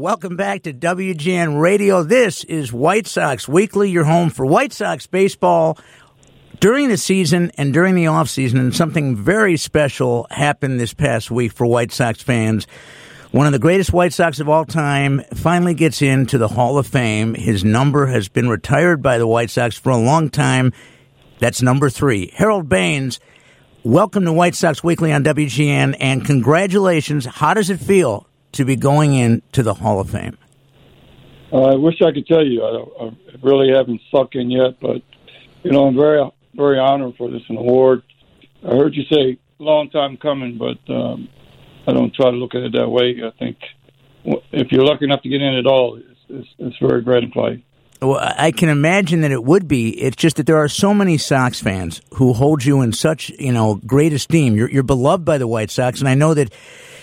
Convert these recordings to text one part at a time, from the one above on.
Welcome back to WGN Radio. This is White Sox Weekly, your home for White Sox baseball during the season and during the offseason. And something very special happened this past week for White Sox fans. One of the greatest White Sox of all time finally gets into the Hall of Fame. His number has been retired by the White Sox for a long time. That's number three. Harold Baines, welcome to White Sox Weekly on WGN, and congratulations. How does it feel to be going into the Hall of Fame? Uh, I wish I could tell you. I, I really haven't sunk in yet, but you know, I'm very, very honored for this award. I heard you say long time coming, but um, I don't try to look at it that way. I think if you're lucky enough to get in at all, it's, it's, it's very gratifying. Well, I can imagine that it would be. It's just that there are so many Sox fans who hold you in such, you know, great esteem. You're, you're beloved by the White Sox, and I know that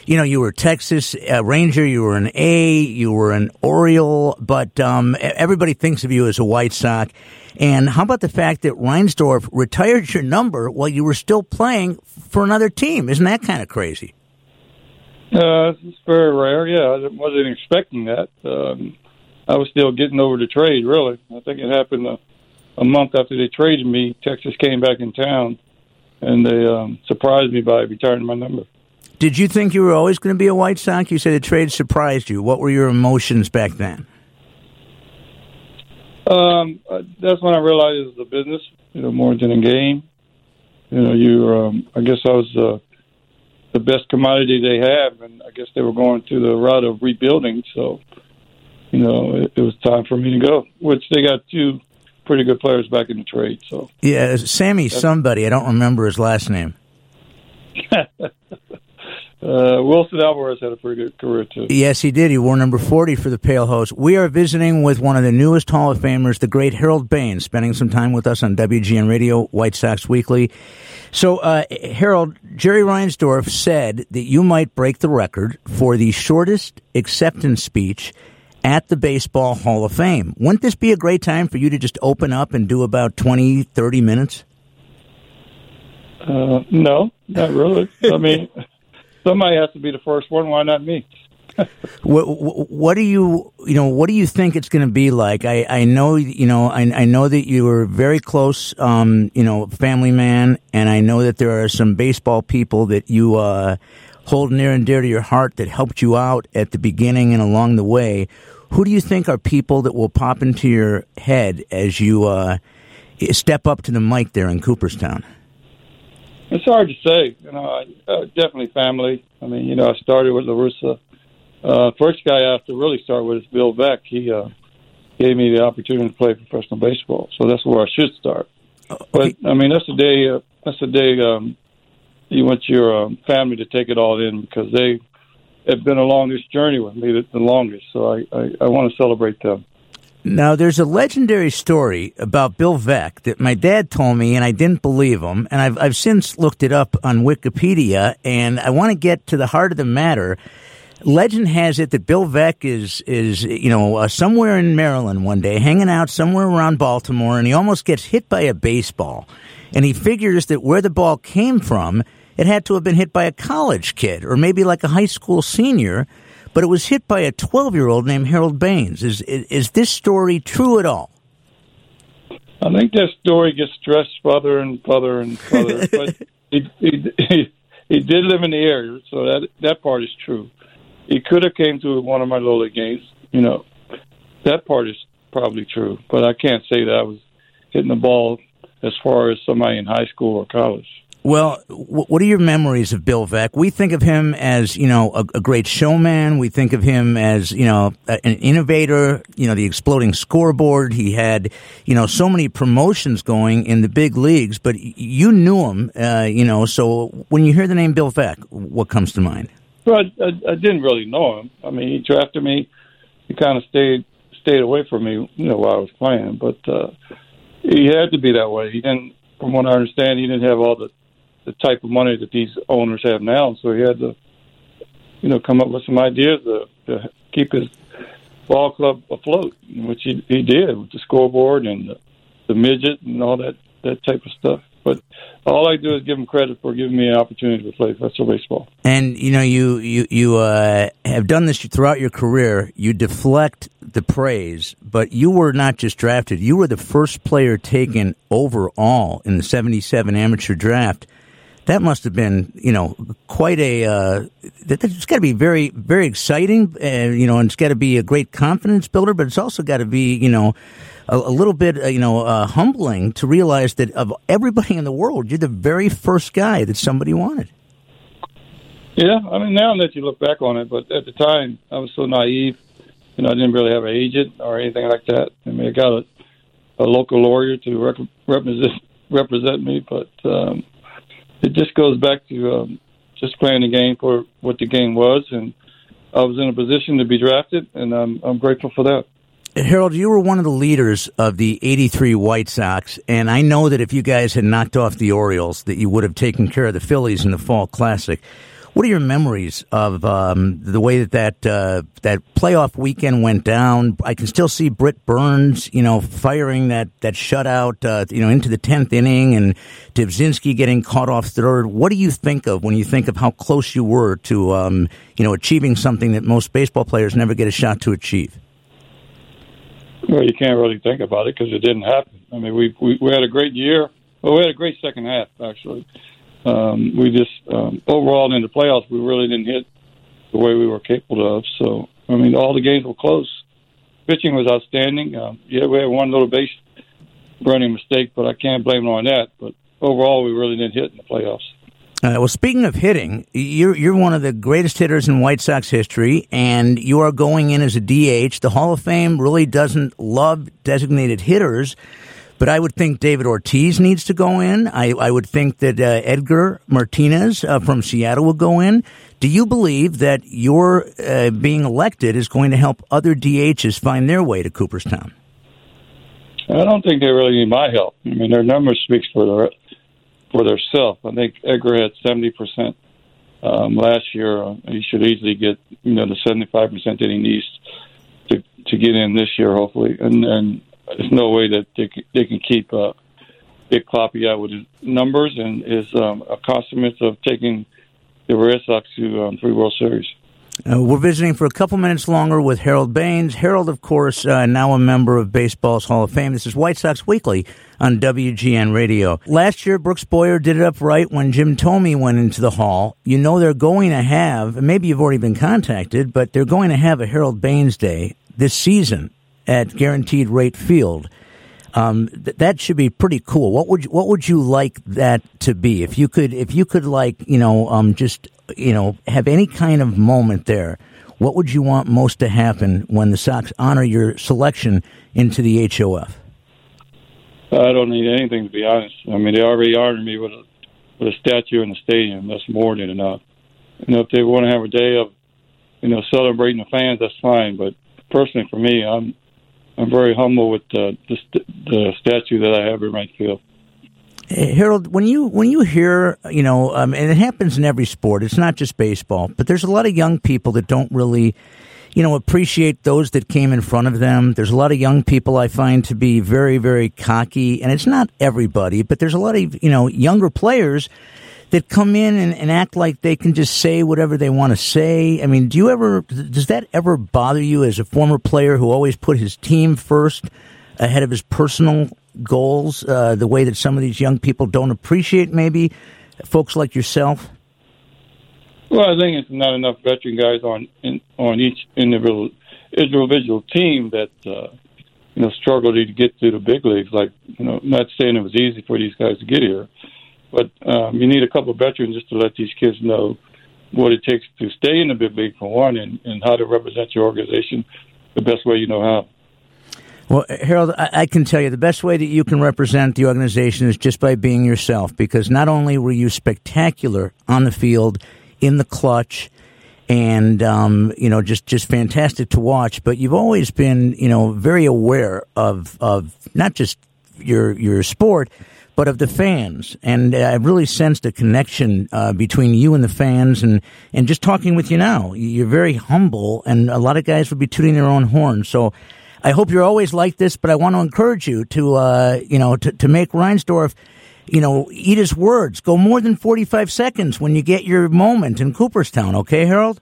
you know, you were a Texas uh, Ranger, you were an A, you were an Oriole, but um, everybody thinks of you as a White Sox. And how about the fact that Reinsdorf retired your number while you were still playing for another team? Isn't that kind of crazy? Uh, it's very rare. Yeah, I wasn't expecting that. Um, I was still getting over the trade. Really, I think it happened a, a month after they traded me. Texas came back in town, and they um, surprised me by retiring my number. Did you think you were always going to be a White Sox? You said the trade surprised you. What were your emotions back then? Um, uh, that's when I realized it was a business, you know, more than a game. You know, you. Um, I guess I was uh, the best commodity they have, and I guess they were going through the route of rebuilding. So, you know, it, it was time for me to go. Which they got two pretty good players back in the trade. So, yeah, Sammy somebody. I don't remember his last name. Uh, Wilson Alvarez had a pretty good career too. Yes, he did. He wore number forty for the Pale Hose. We are visiting with one of the newest Hall of Famers, the great Harold Baines, spending some time with us on WGN Radio, White Sox Weekly. So, uh, Harold, Jerry Reinsdorf said that you might break the record for the shortest acceptance speech at the Baseball Hall of Fame. Wouldn't this be a great time for you to just open up and do about 20, 30 minutes? Uh, no, not really. I mean somebody has to be the first one. Why not me? what, what do you you know what do you think it's going to be like i i know you know i, I know that you were very close um you know family man and i know that there are some baseball people that you uh hold near and dear to your heart that helped you out at the beginning and along the way who do you think are people that will pop into your head as you uh step up to the mic there in cooperstown it's hard to say. You know, uh, definitely family. I mean, you know, I started with La Russa. Uh, first guy I have to really start with is Bill Veeck. He uh, gave me the opportunity to play professional baseball, so that's where I should start. Okay. But I mean, that's the day. Uh, that's the day um, you want your um, family to take it all in because they have been along this journey with me the, the longest. So I, I, I want to celebrate them. Now, there's a legendary story about Bill Veeck that my dad told me, and I didn't believe him. And I've, I've since looked it up on Wikipedia, and I want to get to the heart of the matter. Legend has it that Bill Veeck is is you know uh, somewhere in Maryland one day, hanging out somewhere around Baltimore, and he almost gets hit by a baseball, and he figures that where the ball came from, it had to have been hit by a college kid or maybe like a high school senior but it was hit by a 12 year old named Harold Baines. Is, is, is this story true at all? I think that story gets stretched further and further and further. but he, he, he, he did live in the area, so that that part is true. He could have came to one of my little games. You know, that part is probably true, but I can't say that I was hitting the ball as far as somebody in high school or college. Well, what are your memories of Bill Veeck? We think of him as, you know, a, a, great showman. We think of him as, you know, an innovator, you know, the exploding scoreboard. He had, you know, so many promotions going in the big leagues, but you knew him, uh, you know, so when you hear the name Bill Veeck, what comes to mind? Well, I, I, I didn't really know him. I mean, he drafted me. He kind of stayed stayed away from me, you know, while I was playing, but uh, he had to be that way. He didn't, from what I understand, he didn't have all the the type of money that these owners have now. So he had to, you know, come up with some ideas to, to keep his ball club afloat, which he, he did with the scoreboard and the, the midget and all that that type of stuff. But all I do is give them credit for giving me an opportunity to play professional baseball. And you know, you you you uh, have done this throughout your career. You deflect the praise, but you were not just drafted; you were the first player taken overall in the '77 amateur draft that must have been, you know, quite a. Uh, has got to be very, very exciting, uh, you know, and it's got to be a great confidence builder. But it's also got to be, you know, a, a little bit, uh, you know, uh, humbling to realize that of everybody in the world, you're the very first guy that somebody wanted. Yeah, I mean, now that you look back on it, but at the time, I was so naive. You know, I didn't really have an agent or anything like that. I mean, I got a, a local lawyer to rep- represent represent me, but. Um, it just goes back to um, just playing the game for what the game was, and I was in a position to be drafted, and I'm I'm grateful for that. Harold, you were one of the leaders of the 83 White Sox, and I know that if you guys had knocked off the Orioles, that you would have taken care of the Phillies in the Fall Classic. What are your memories of um, the way that that, uh, that playoff weekend went down? I can still see Britt Burns, you know, firing that that shutout, uh, you know, into the tenth inning, and Dybzinski getting caught off third. What do you think of when you think of how close you were to, um, you know, achieving something that most baseball players never get a shot to achieve? Well, you can't really think about it because it didn't happen. I mean, we, we we had a great year. Well, we had a great second half actually um, we just um, overall in the playoffs we really didn't hit the way we were capable of. So I mean, all the games were close. Pitching was outstanding. Um, yeah, we had one little base running mistake, but I can't blame it on that. But overall, we really didn't hit in the playoffs. Uh, well, speaking of hitting, you're you're one of the greatest hitters in White Sox history, and you are going in as a DH. The Hall of Fame really doesn't love designated hitters. But I would think David Ortiz needs to go in. I, I would think that uh, Edgar Martinez uh, from Seattle will go in. Do you believe that your uh, being elected is going to help other DHs find their way to Cooperstown? I don't think they really need my help. I mean, their numbers speaks for their for themselves. I think Edgar had seventy percent um, last year. he should easily get you know the seventy five percent that he needs to to get in this year, hopefully. And and there's no way that they can, they can keep uh, Big Papi out with his numbers and his um, accomplishments of taking the Red Sox to um, three World Series. Uh, we're visiting for a couple minutes longer with Harold Baines. Harold, of course, uh, now a member of Baseball's Hall of Fame. This is White Sox Weekly on WGN Radio. Last year, Brooks Boyer did it up right when Jim Thome went into the Hall. You know they're going to have, maybe you've already been contacted, but they're going to have a Harold Baines Day this season at Guaranteed Rate Field. Um, th- that should be pretty cool. What would you, what would you like that to be? If you could, if you could, like you know, um, just you know, have any kind of moment there. What would you want most to happen when the Sox honor your selection into the HOF? I don't need anything to be honest. I mean, they already honored me with a with a statue in the stadium. That's more than enough. You know, if they want to have a day of, you know, celebrating the fans, that's fine. But personally, for me, I'm I'm very humble with the, the, the statue that I have in right field. Harold, when you when you hear, you know, um, and it happens in every sport. It's not just baseball, but there's a lot of young people that don't really, you know, appreciate those that came in front of them. There's a lot of young people I find to be very, very cocky, and it's not everybody, but there's a lot of you know younger players that come in and, and act like they can just say whatever they want to say? I mean, do you ever, does that ever bother you as a former player who always put his team first ahead of his personal goals, uh, the way that some of these young people don't appreciate maybe folks like yourself? Well, I think it's not enough veteran guys on in, on each individual individual team that uh, you know struggle to get to the big leagues. Like you know, not saying it was easy for these guys to get here, but um, you need a couple of veterans just to let these kids know what it takes to stay in the big league for one, and, and how to represent your organization the best way you know how. Well, Harold, I, can tell you the best way that you can represent the organization is just by being yourself. Because not only were you spectacular on the field, in the clutch, and um, you know just just fantastic to watch, but you've always been you know very aware of of not just your your sport but of the fans. And I've really sensed a connection uh, between you and the fans. And, and just talking with you now, you're very humble, and a lot of guys would be tooting their own horn. So I hope you're always like this, but I want to encourage you to, uh, you know, to, to make Reinsdorf you know, eat his words. Go more than 45 seconds when you get your moment in Cooperstown, okay, Harold?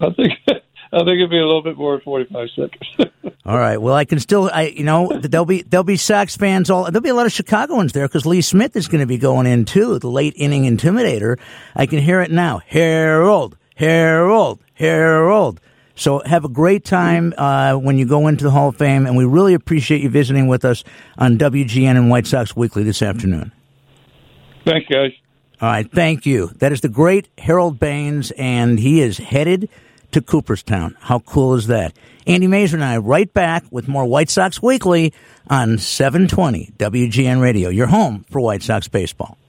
I think I think it'd be a little bit more than 45 seconds. all right. Well, I can still, I you know, there'll be there'll be Sox fans all. There'll be a lot of Chicagoans there because Lee Smith is going to be going in too, the late inning intimidator. I can hear it now. Harold, Harold, Harold. So have a great time uh, when you go into the Hall of Fame, and we really appreciate you visiting with us on WGN and White Sox Weekly this afternoon. Thanks, guys. All right, thank you. That is the great Harold Baines, and he is headed to Cooperstown. How cool is that? Andy Masur and I right back with more White Sox Weekly on 720 WGN Radio, your home for White Sox baseball.